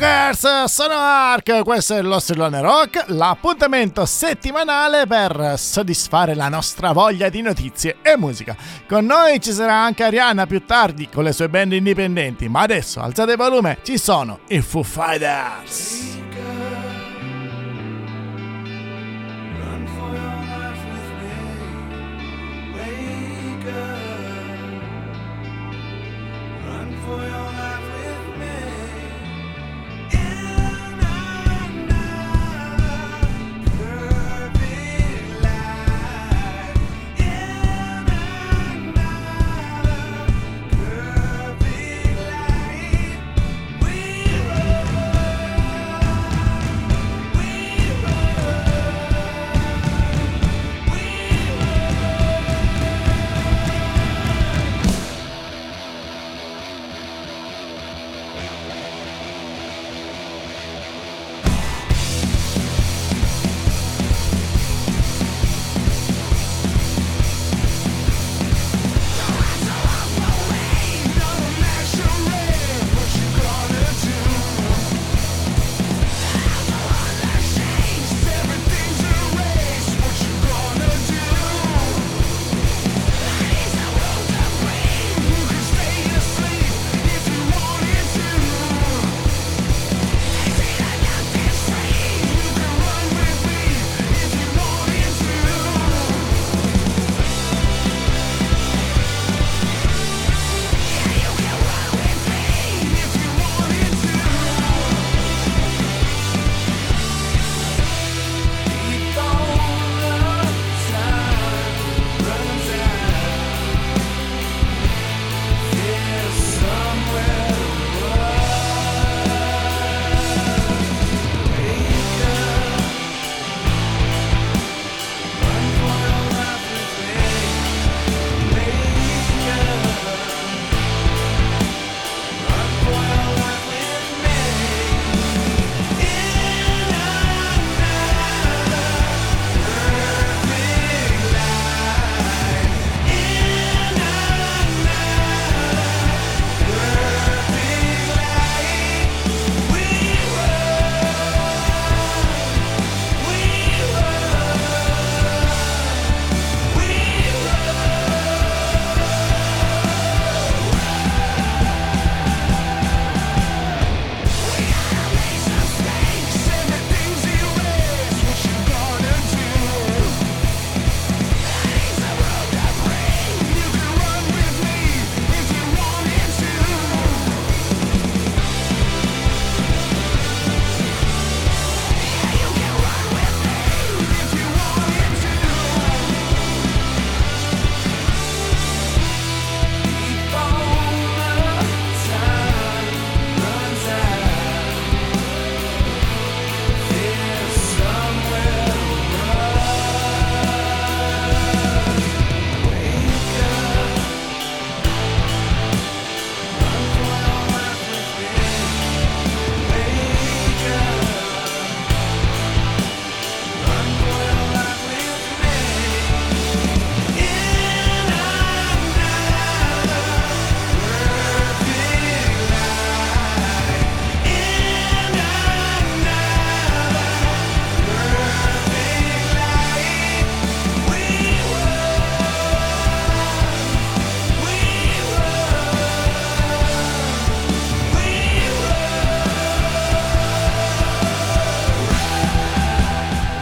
Ragazzi, sono Ark, questo è lo Strillone Rock, l'appuntamento settimanale per soddisfare la nostra voglia di notizie e musica. Con noi ci sarà anche Arianna più tardi con le sue band indipendenti, ma adesso alzate il volume, ci sono i Foo Fighters.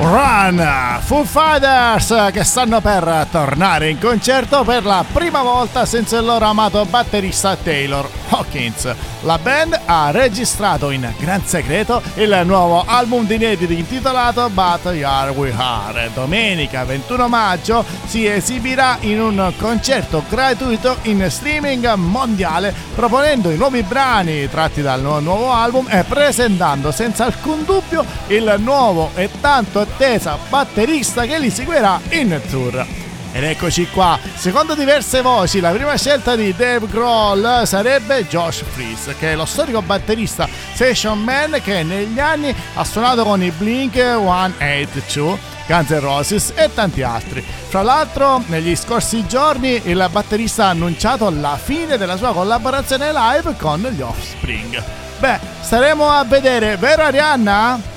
Run! Uh, Foo Fighters che stanno per tornare in concerto per la prima volta senza il loro amato batterista Taylor Hawkins. La band ha registrato in gran segreto il nuovo album di inediti intitolato But Are We Are. Domenica 21 maggio si esibirà in un concerto gratuito in streaming mondiale proponendo i nuovi brani tratti dal nuovo album e presentando senza alcun dubbio il nuovo e tanto attesa batterista che li seguirà in tour. Ed eccoci qua, secondo diverse voci, la prima scelta di Dave Grohl sarebbe Josh Freeze, che è lo storico batterista session man che negli anni ha suonato con i Blink 182, Guns N' Roses e tanti altri. Fra l'altro, negli scorsi giorni il batterista ha annunciato la fine della sua collaborazione live con gli Offspring. Beh, staremo a vedere, vero Arianna?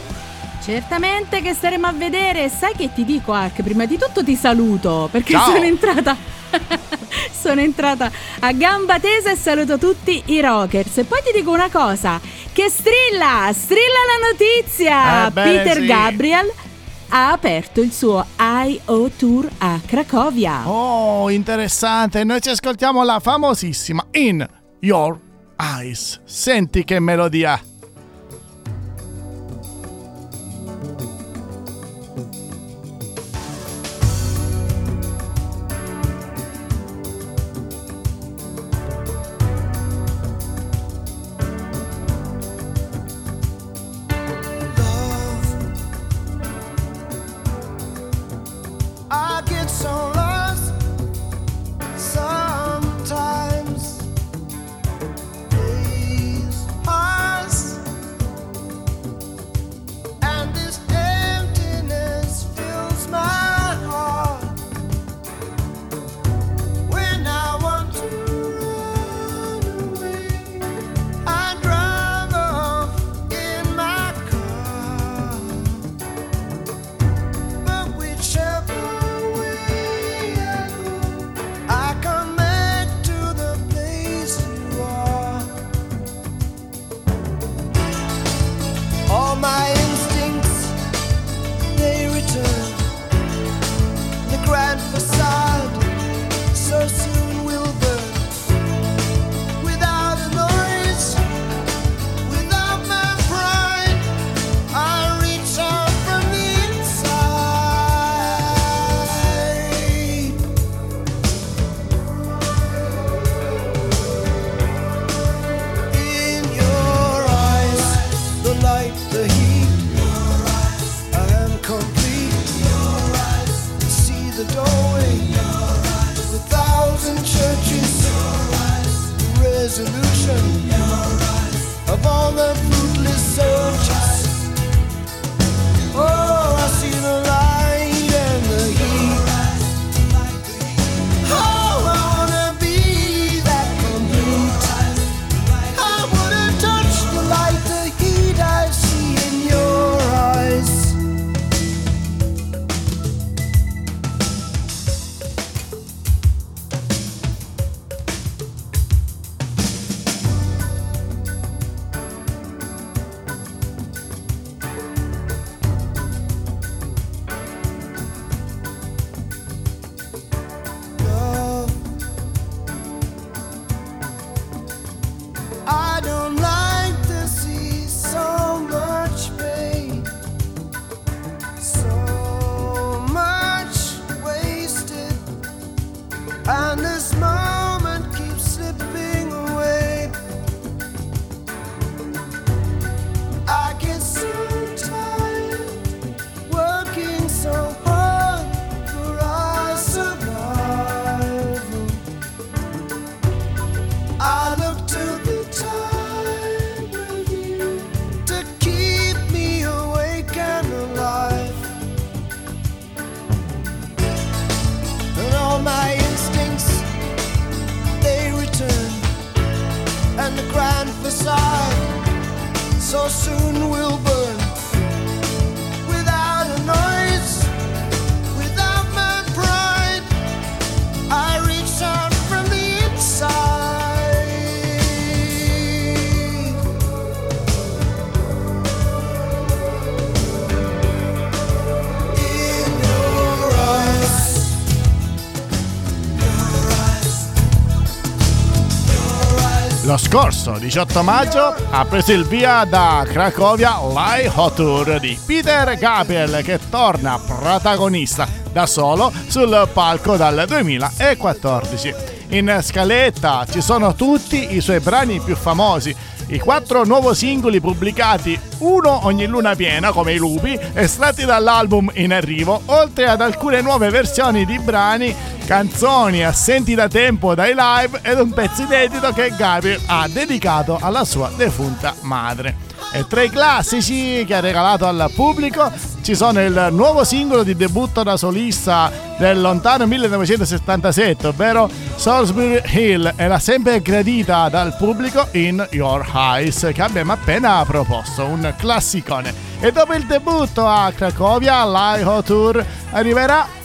Certamente che staremo a vedere. Sai che ti dico, Ark? Prima di tutto ti saluto perché Ciao. sono entrata. sono entrata a gamba tesa e saluto tutti i rockers. E poi ti dico una cosa: che strilla, strilla la notizia! Ebbene Peter sì. Gabriel ha aperto il suo I.O. Tour a Cracovia. Oh, interessante. Noi ci ascoltiamo la famosissima In Your Eyes. Senti che melodia. Scorso 18 maggio ha preso il via da Cracovia l'I Hot Tour di Peter Gabriel che torna protagonista da solo sul palco dal 2014. In scaletta ci sono tutti i suoi brani più famosi, i quattro nuovi singoli pubblicati, uno ogni luna piena come i lupi, estratti dall'album in arrivo, oltre ad alcune nuove versioni di brani, canzoni assenti da tempo dai live ed un pezzo inedito che Gabriel ha dedicato alla sua defunta madre. E tra i classici che ha regalato al pubblico ci sono il nuovo singolo di debutto da solista del lontano 1977, ovvero Salisbury Hill, e la sempre gradita dal pubblico In Your Eyes, che abbiamo appena proposto, un classicone. E dopo il debutto a Cracovia, l'Iho Tour arriverà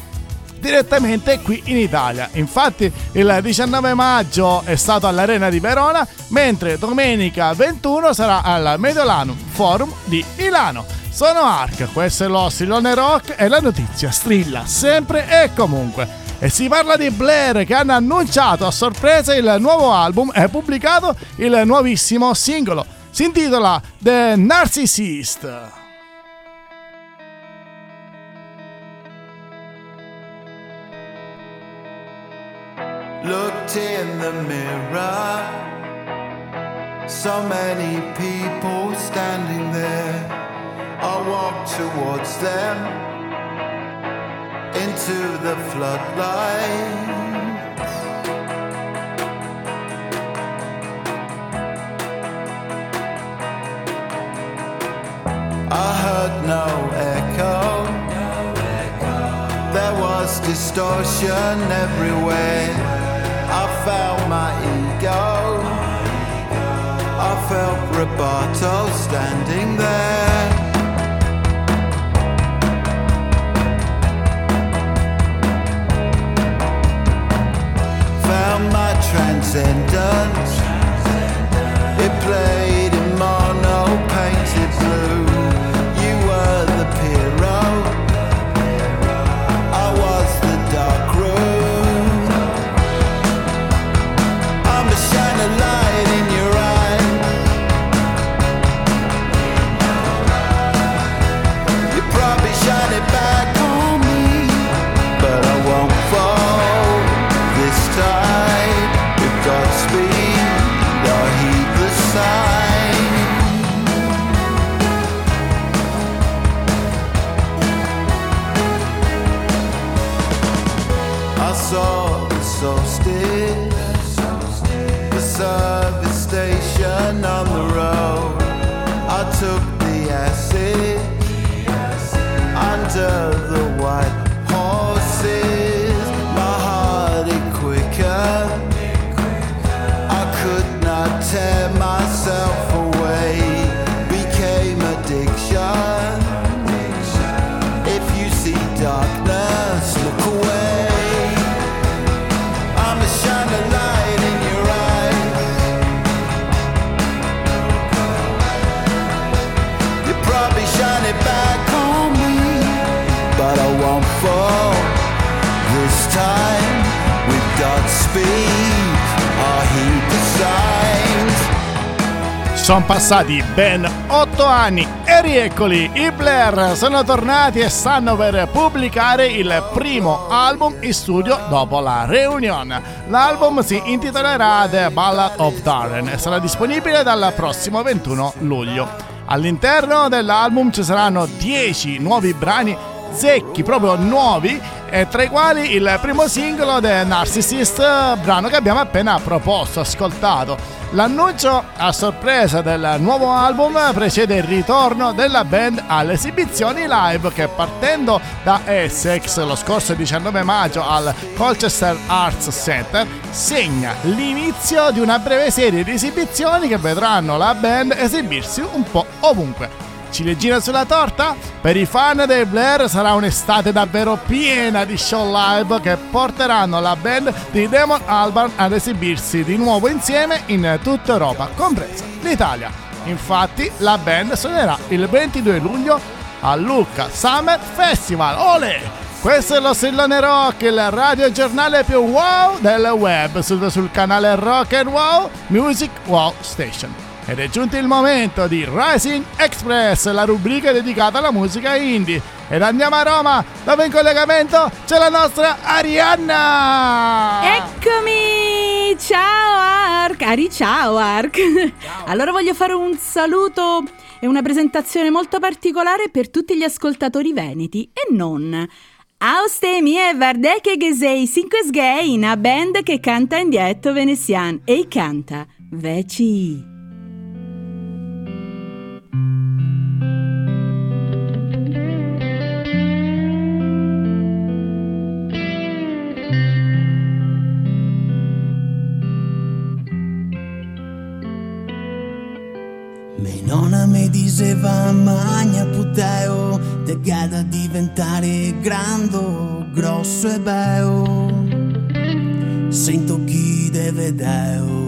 direttamente qui in Italia. Infatti il 19 maggio è stato all'Arena di Verona, mentre domenica 21 sarà al Mediolanum Forum di Milano. Sono Ark, questo è lo Stillone Rock e la notizia strilla sempre e comunque. E si parla di Blair che hanno annunciato a sorpresa il nuovo album e pubblicato il nuovissimo singolo. Si intitola The Narcissist. In the mirror. So many people standing there. I walked towards them into the floodlight. I heard no echo. There was distortion everywhere. I felt my ego. I felt Roboto standing there. Sono passati ben 8 anni e rieccoli, i Blair sono tornati e stanno per pubblicare il primo album in studio dopo la reunion. L'album si intitolerà The Ballad of Darren e sarà disponibile dal prossimo 21 luglio. All'interno dell'album ci saranno 10 nuovi brani zecchi, proprio nuovi, tra i quali il primo singolo The Narcissist, brano che abbiamo appena proposto, ascoltato. L'annuncio a sorpresa del nuovo album precede il ritorno della band alle esibizioni live che partendo da Essex lo scorso 19 maggio al Colchester Arts Center segna l'inizio di una breve serie di esibizioni che vedranno la band esibirsi un po' ovunque. Ciliegina sulla torta? Per i fan dei Blair sarà un'estate davvero piena di show live che porteranno la band di Damon Albarn ad esibirsi di nuovo insieme in tutta Europa, compresa l'Italia. Infatti la band suonerà il 22 luglio al Lucca Summer Festival. Ole! Questo è lo Stillone Rock, il radio giornale più wow del web, sul, sul canale Rock and Wow Music Wow Station. Ed è giunto il momento di Rising Express, la rubrica dedicata alla musica indie. Ed andiamo a Roma, dove in collegamento c'è la nostra Arianna! Eccomi! Ciao Ark! Ari, ciao Ark! Allora voglio fare un saluto e una presentazione molto particolare per tutti gli ascoltatori veneti e non. Aus dem e Vardeke Gesei Cinque una band che canta in dietto veneziano e canta Veci. Diceva magna puteo Te che da diventare grande, grosso e bello Sento chi deve deo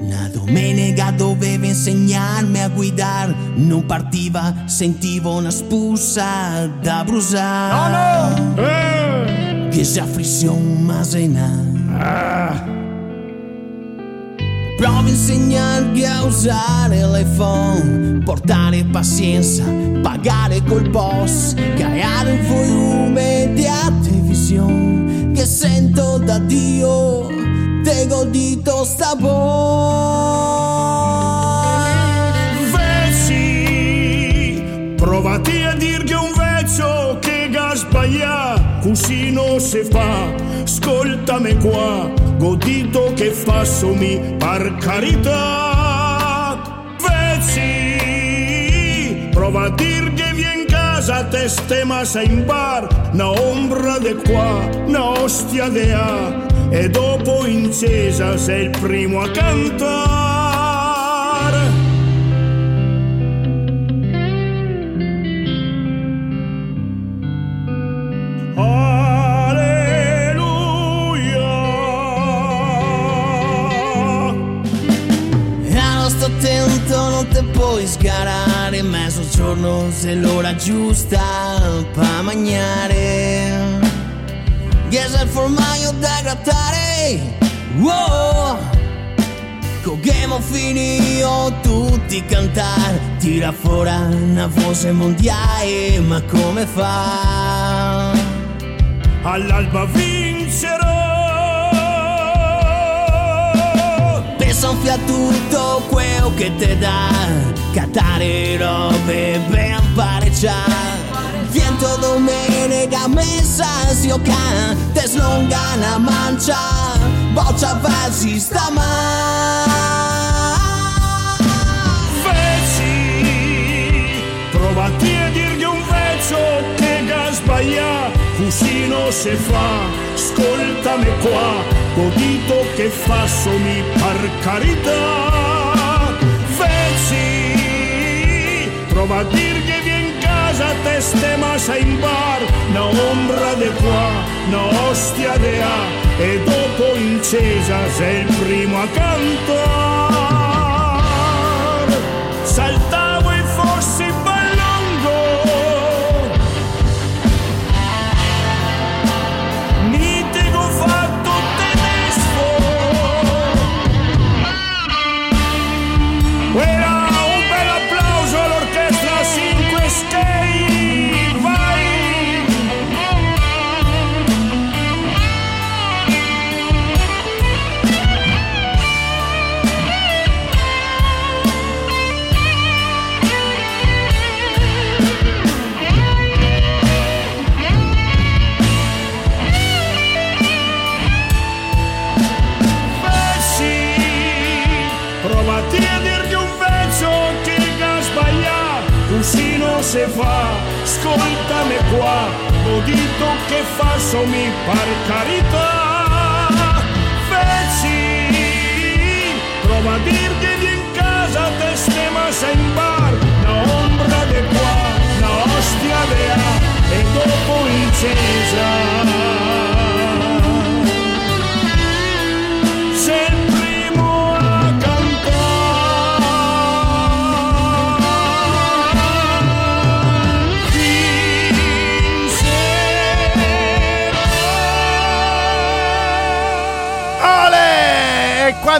una domenica doveva insegnarmi a guidare, non partiva, sentivo una spuzza da bruciare. Eh! Che si afflizione masena. Ah! Provo a insegnarvi a usare l'iPhone, portare pazienza, pagare col boss, creare un volume di televisione che sento da Dio, te godito sta Vezzi, provati a dir che un vezzo che ga sbaglia, così non si fa, ascoltami qua, godito che fassomi per carità. Vezzi, prova a dir che vieni in casa, te stema sei in bar, una ombra de qua, una ostia de a, e dopo incesa sei il primo a cantare. Mezzogiorno se l'ora giusta per mangiare. C'è il formaio da grattare, wow! Coghiamo finito tutti cantare, tira fuori una voce mondiale, ma come fa? All'alba vincerò. Fiat tutto quello che te dà. Cantare robe ben pareggiare Viento domenica messa si can Te slonga una mancia. Boccia versi stamani. Vezzi, provati a dirgli un vezzo che ga sbaglia, così non si fa, ascoltami qua, godito che fassomi per carità. Vezzi, prova a dir che vieni in casa, te stema sei in bar, una ombra de qua, una ostia de a, e dopo incesa sei il primo a cantare. Ascoltami qua, godito che fassomi per carità. Vezzi, prova a dir che in casa, te stema in bar, una ombra de qua, una ostia de a, e dopo incesa.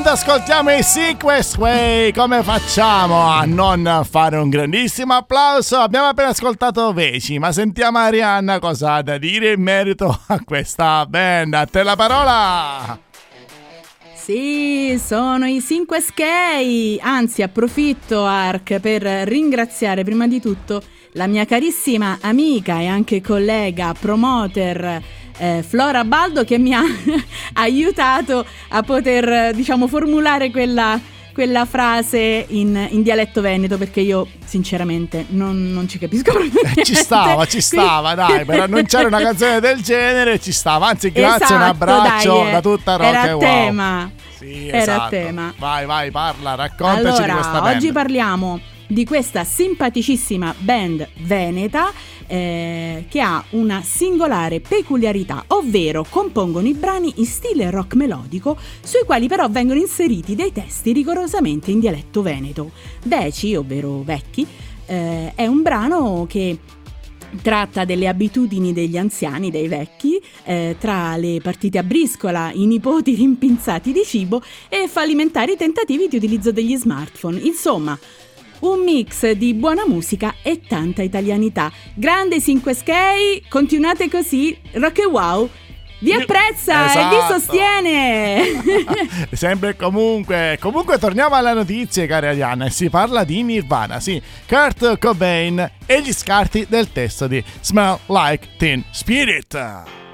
Quando ascoltiamo i Sequest Way, come facciamo a non fare un grandissimo applauso? Abbiamo appena ascoltato Veci, ma sentiamo Arianna cosa ha da dire in merito a questa band. A te la parola! Sì, sono i 5 Skei. Anzi, approfitto, Ark, per ringraziare prima di tutto la mia carissima amica e anche collega promoter eh, Flora Baldo che mi ha aiutato a poter, diciamo, formulare quella, quella frase in, in dialetto veneto perché io sinceramente non, non ci capisco proprio Eh, ci stava, ci stava, dai, per annunciare una canzone del genere ci stava. Anzi, grazie, un Esatto, abbraccio dai, da tutta Rock Era Wow. tema. Sì, Era esatto. tema. Vai, vai, parla, raccontaci di allora, questa band. oggi parliamo di questa simpaticissima band veneta eh, che ha una singolare peculiarità, ovvero compongono i brani in stile rock melodico, sui quali però vengono inseriti dei testi rigorosamente in dialetto veneto. Deci, ovvero vecchi, eh, è un brano che tratta delle abitudini degli anziani, dei vecchi, eh, tra le partite a briscola, i nipoti rimpinzati di cibo e fallimentari tentativi di utilizzo degli smartphone. Insomma, un mix di buona musica e tanta italianità. Grande 5 Skei, continuate così, rock e wow! Vi apprezza e vi Esatto. sostiene! Sempre e comunque. Comunque torniamo alle notizie, cari Arianna, e si parla di Nirvana, sì. Kurt Cobain e gli scarti del testo di Smell Like Teen Spirit.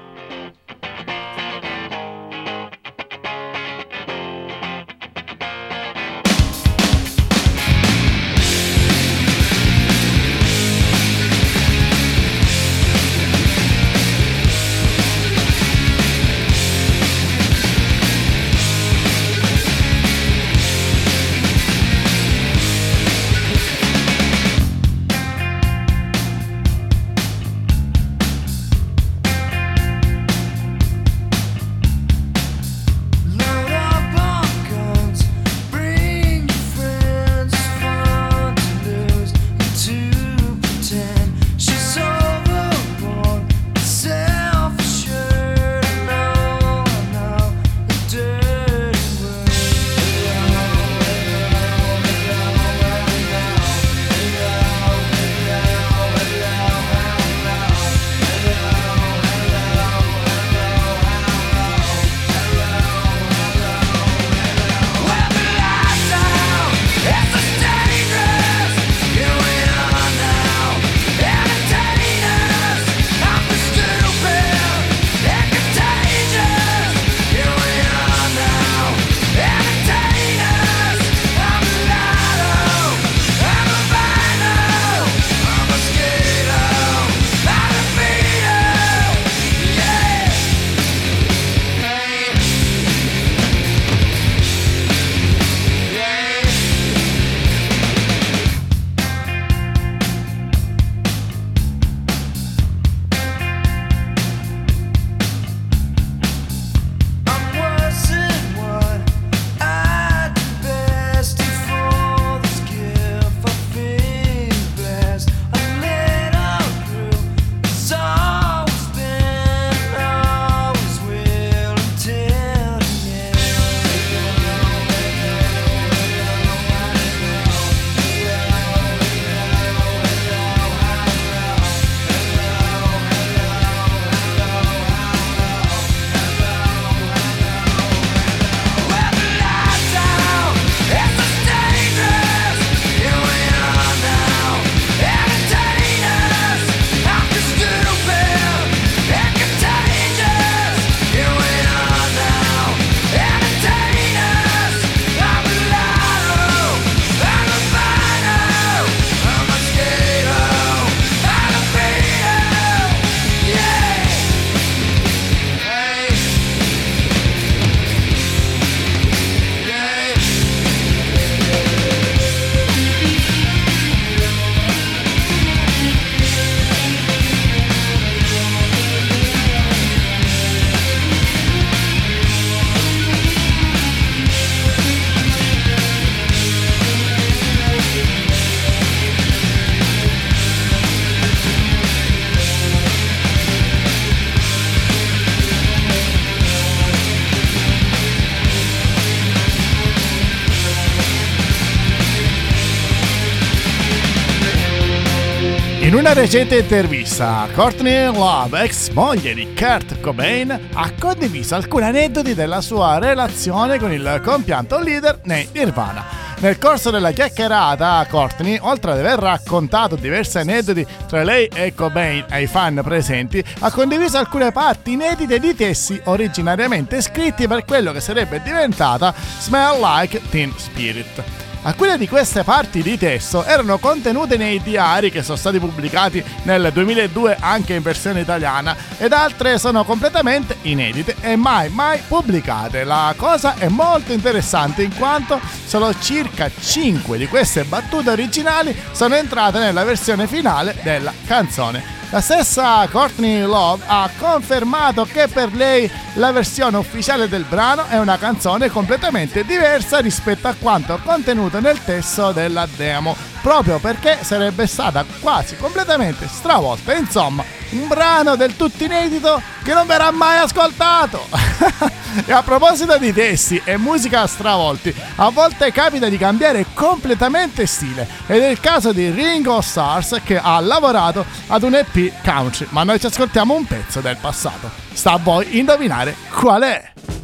Recente intervista, Courtney Love, ex moglie di Kurt Cobain, ha condiviso alcuni aneddoti della sua relazione con il compianto leader nei Nirvana. Nel corso della chiacchierata, Courtney, oltre ad aver raccontato diversi aneddoti tra lei e Cobain ai fan presenti, ha condiviso alcune parti inedite di testi originariamente scritti per quello che sarebbe diventata Smell Like Teen Spirit. Alcune di queste parti di testo erano contenute nei diari che sono stati pubblicati nel 2002 anche in versione italiana ed altre sono completamente inedite e mai mai pubblicate. La cosa è molto interessante in quanto solo circa 5 di queste battute originali sono entrate nella versione finale della canzone. La stessa Courtney Love ha confermato che per lei la versione ufficiale del brano è una canzone completamente diversa rispetto a quanto contenuto nel testo della demo, proprio perché sarebbe stata quasi completamente stravolta. Insomma, un brano del tutto inedito che non verrà mai ascoltato. e a proposito di testi e musica stravolti, a volte capita di cambiare completamente stile ed è il caso di Ringo Stars che ha lavorato ad un EP country, ma noi ci ascoltiamo un pezzo del passato. Sta a voi indovinare qual è.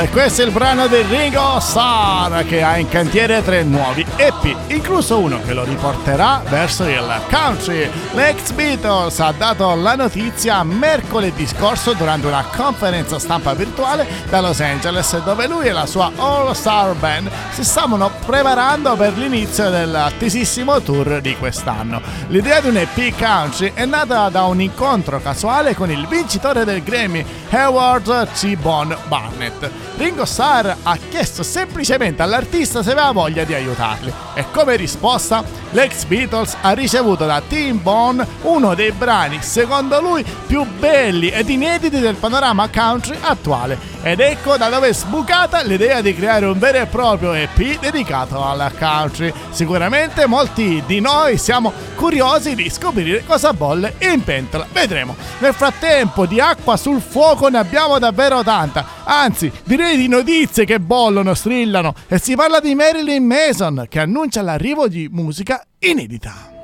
E questo è il brano del Ringo Starr che ha in cantiere tre nuovi EP, incluso uno che lo riporterà verso il country. L'ex Beatles ha dato la notizia mercoledì scorso durante una conferenza stampa virtuale da Los Angeles dove lui e la sua All Star Band si stavano preparando per l'inizio dell'attesissimo tour di quest'anno. L'idea di un EP country è nata da un incontro casuale con il vincitore del Grammy, Howard T. Bon Barnett. Ringo Starr ha chiesto semplicemente all'artista se aveva voglia di aiutarli e come risposta l'ex Beatles ha ricevuto da Tim Bone uno dei brani secondo lui più belli ed inediti del panorama country attuale ed ecco da dove è sbucata l'idea di creare un vero e proprio EP dedicato alla country. Sicuramente molti di noi siamo curiosi di scoprire cosa bolle in pentola. Vedremo. Nel frattempo di acqua sul fuoco ne abbiamo davvero tanta. Anzi, direi di notizie che bollono, strillano e si parla di Marilyn Mason che annuncia l'arrivo di musica inedita.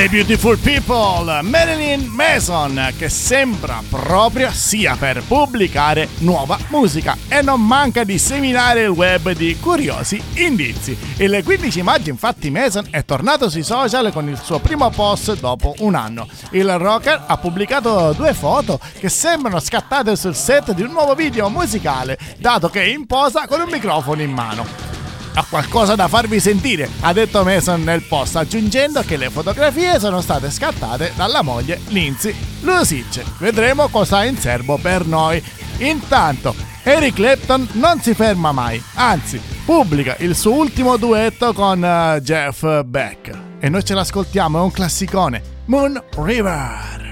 The Beautiful People, Marilyn Mason, che sembra proprio sia per pubblicare nuova musica e non manca di seminare il web di curiosi indizi. Il 15 maggio infatti Mason è tornato sui social con il suo primo post dopo un anno. Il rocker ha pubblicato due foto che sembrano scattate sul set di un nuovo video musicale, dato che è in posa con un microfono in mano. Ho qualcosa da farvi sentire, ha detto Mason nel post, aggiungendo che le fotografie sono state scattate dalla moglie Lindsay Lusic. Vedremo cosa ha in serbo per noi. Intanto, Eric Clapton non si ferma mai, anzi, pubblica il suo ultimo duetto con eh, Jeff Beck. E noi ce l'ascoltiamo, è un classicone, Moon River.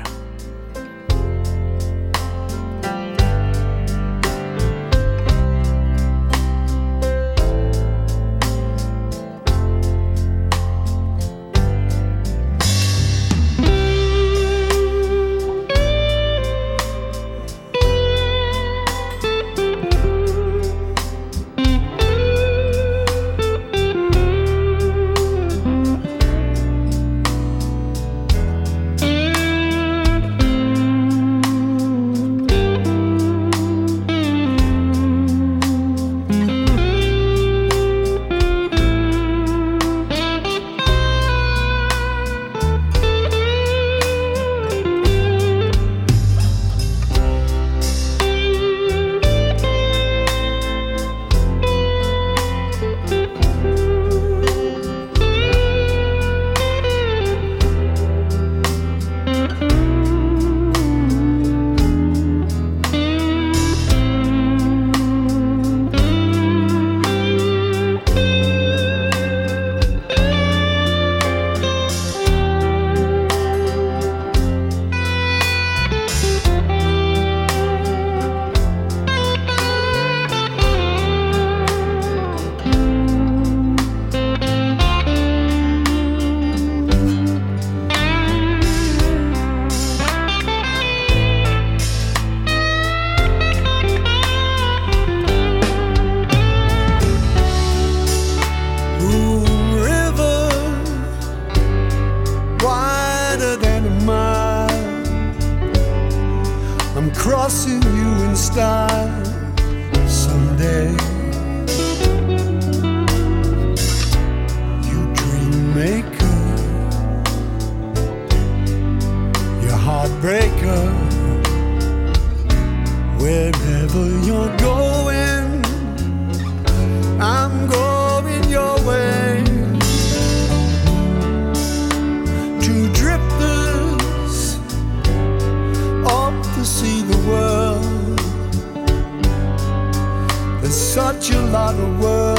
Such a lot of world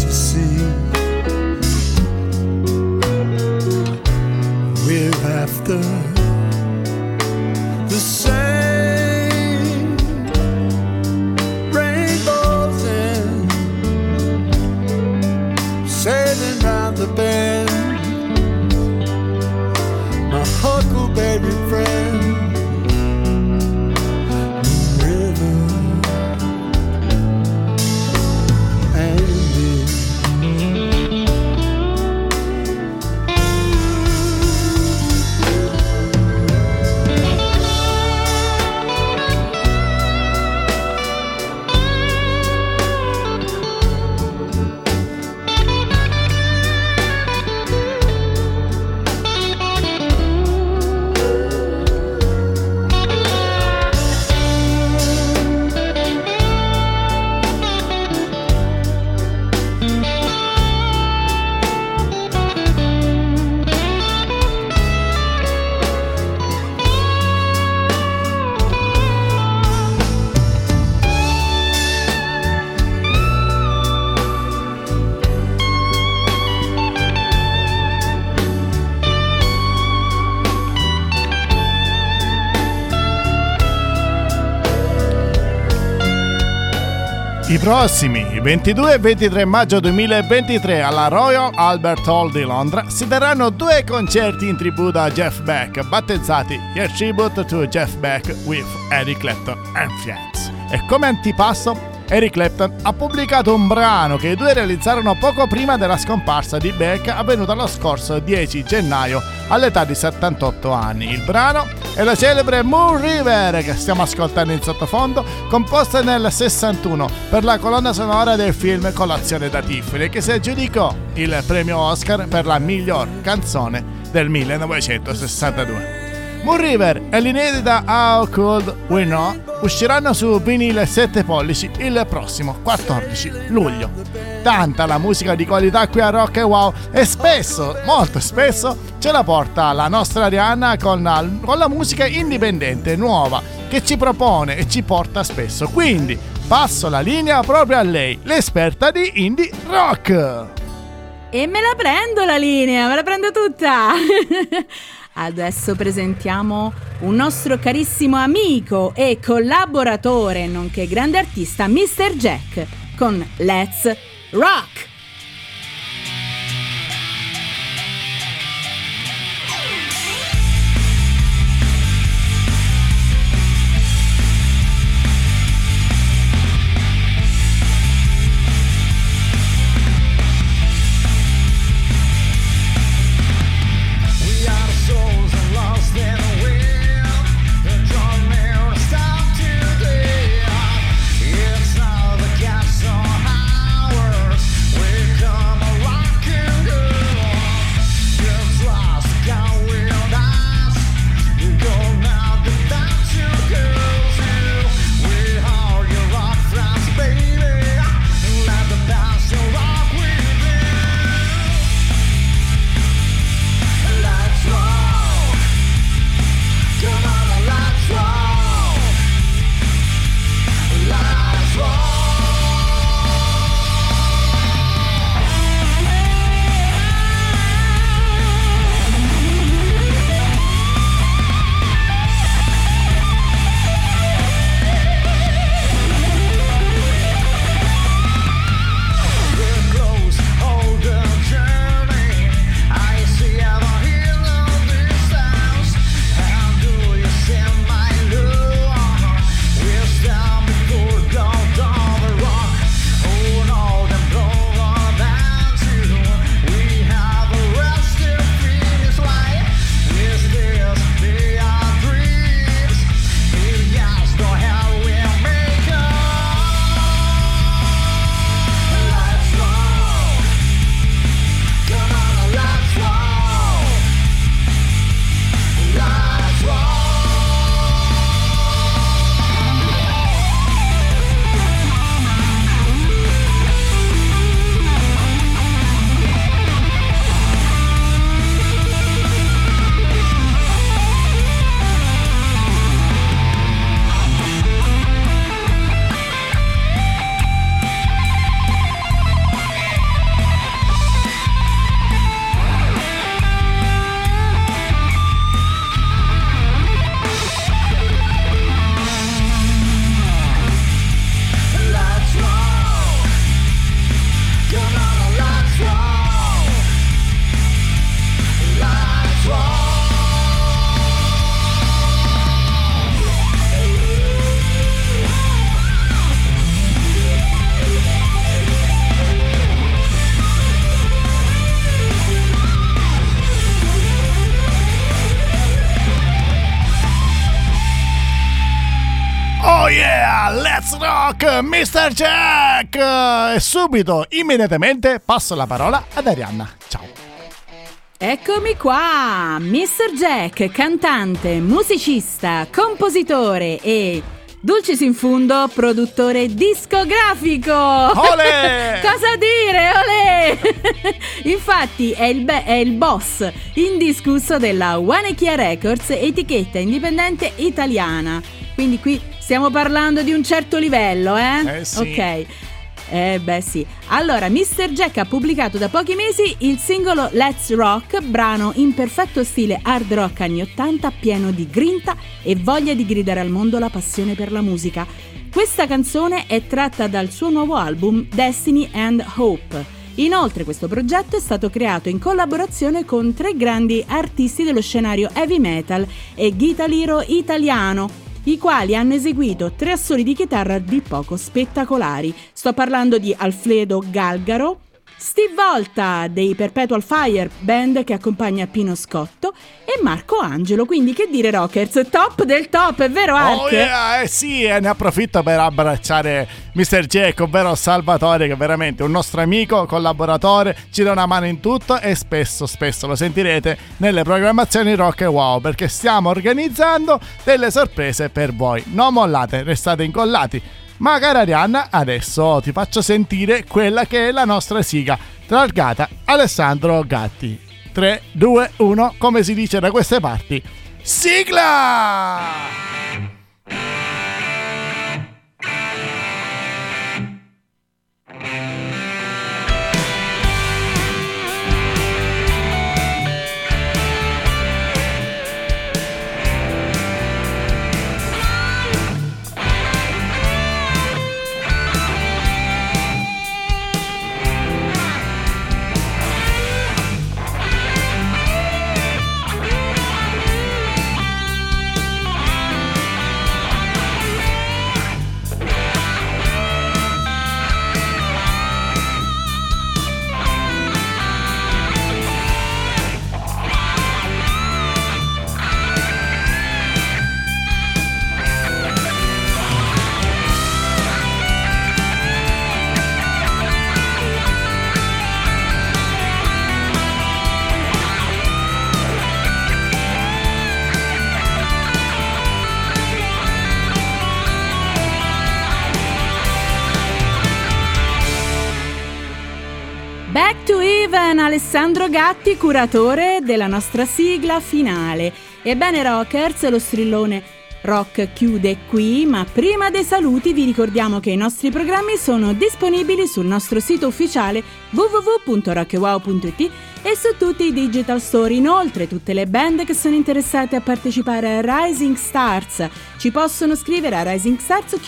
to see. We're after I prossimi 22 e 23 maggio 2023 alla Royal Albert Hall di Londra si terranno due concerti in tributo a Jeff Beck, battezzati A Tribute to Jeff Beck with Eric Clapton and Friends. E come antipasto Eric Clapton ha pubblicato un brano che i due realizzarono poco prima della scomparsa di Beck avvenuta lo scorso 10 gennaio all'età di 78 anni. Il brano è la celebre Moon River che stiamo ascoltando in sottofondo, composta nel 61 per la colonna sonora del film Colazione da Tiffany che si aggiudicò il premio Oscar per la miglior canzone del 1962. Moon River e l'inedita How Cold We Know usciranno su vinile 7 pollici il prossimo 14 luglio. Tanta la musica di qualità qui a Rock e Wow e spesso, molto spesso, ce la porta la nostra Arianna con la, con la musica indipendente, nuova, che ci propone e ci porta spesso. Quindi passo la linea proprio a lei, l'esperta di indie rock. E me la prendo la linea, me la prendo tutta. Adesso presentiamo un nostro carissimo amico e collaboratore, nonché grande artista, Mr. Jack, con Let's Rock! Oh yeah, let's rock, Mr. Jack! E subito, immediatamente, passo la parola ad Arianna. Ciao. Eccomi qua, Mr. Jack, cantante, musicista, compositore e Dulcis in fundo, produttore discografico. Olè! Cosa dire, olè! Infatti è il, be- è il boss indiscusso della Wanechia Records, etichetta indipendente italiana. Quindi qui stiamo parlando di un certo livello, eh? Eh sì. Ok. Eh beh sì. Allora, Mr. Jack ha pubblicato da pochi mesi il singolo Let's Rock, brano in perfetto stile hard rock anni 80, pieno di grinta e voglia di gridare al mondo la passione per la musica. Questa canzone è tratta dal suo nuovo album Destiny and Hope. Inoltre questo progetto è stato creato in collaborazione con tre grandi artisti dello scenario heavy metal e guitar hero italiano, i quali hanno eseguito tre assoli di chitarra di poco spettacolari. Sto parlando di Alfredo Galgaro, Steve Volta dei Perpetual Fire, band che accompagna Pino Scotto, e Marco Angelo. Quindi che dire Rockers, top del top, è vero Ark? Oh yeah, eh sì, e ne approfitto per abbracciare Mr. Jack, ovvero Salvatore, che è veramente un nostro amico, collaboratore, ci dà una mano in tutto e spesso, spesso lo sentirete nelle programmazioni Rock e Wow, perché stiamo organizzando delle sorprese per voi. Non mollate, restate incollati. Ma cara Arianna, adesso ti faccio sentire quella che è la nostra sigla, targata Alessandro Gatti. 3, 2, 1, come si dice da queste parti. Sigla! Even, Alessandro Gatti, curatore della nostra sigla finale. Ebbene Rockers, lo strillone rock chiude qui, ma prima dei saluti vi ricordiamo che i nostri programmi sono disponibili sul nostro sito ufficiale www.rockwow.it e su tutti i digital store. Inoltre tutte le band che sono interessate a partecipare a Rising Stars ci possono scrivere a risingstars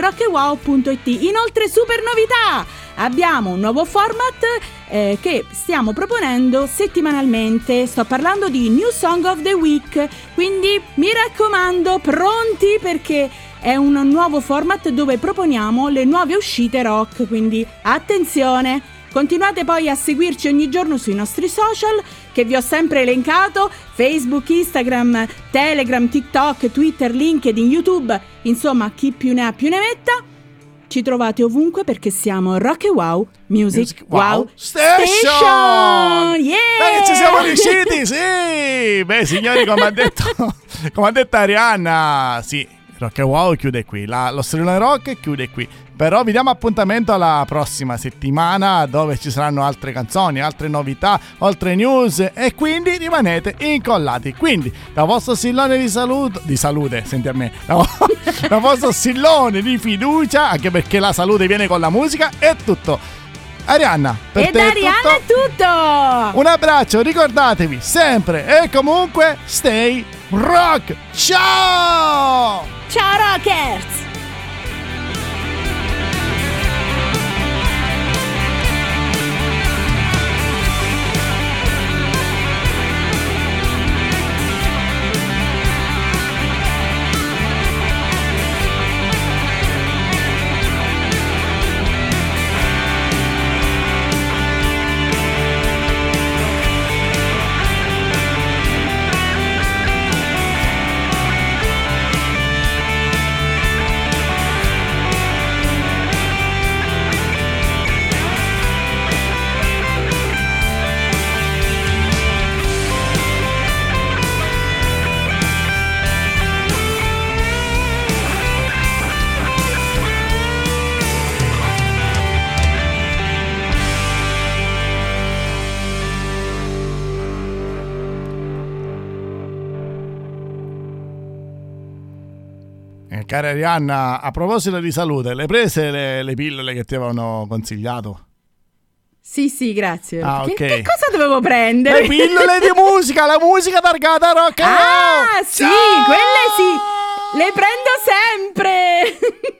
rockewow.it. Inoltre, super novità! Abbiamo un nuovo format eh, che stiamo proponendo settimanalmente. Sto parlando di New Song of the Week. Quindi mi raccomando, pronti perché è un nuovo format dove proponiamo le nuove uscite rock. Quindi attenzione! Continuate poi a seguirci ogni giorno sui nostri social che vi ho sempre elencato, Facebook, Instagram, Telegram, TikTok, Twitter, LinkedIn, YouTube, insomma chi più ne ha più ne metta. Ci trovate ovunque perché siamo Rock e Wow Music, Music Wow, Wow Station! Yeah! Dai, ci siamo riusciti, sì! Beh, signori, come ha detto, come ha detto Arianna, sì, Rock e Wow chiude qui, la- lo strillone rock chiude qui. Però vi diamo appuntamento alla prossima settimana dove ci saranno altre canzoni, altre novità, altre news e quindi rimanete incollati. Quindi, da vostro sillone di salute, di salute, senti a me, da, da vostro sillone di fiducia, anche perché la salute viene con la musica, è tutto. Arianna, per E te Arianna è tutto! Un abbraccio, ricordatevi sempre e comunque stay rock. Ciao! Ciao Rockers! Cara Arianna, a proposito di salute, le prese le, le pillole che ti avevano consigliato? Sì, sì, grazie. Ah, Che- ok. che, cosa dovevo prendere? Le pillole di musica, la musica targata rock and roll! Ah, sì, Ciao! quelle sì! Le prendo sempre!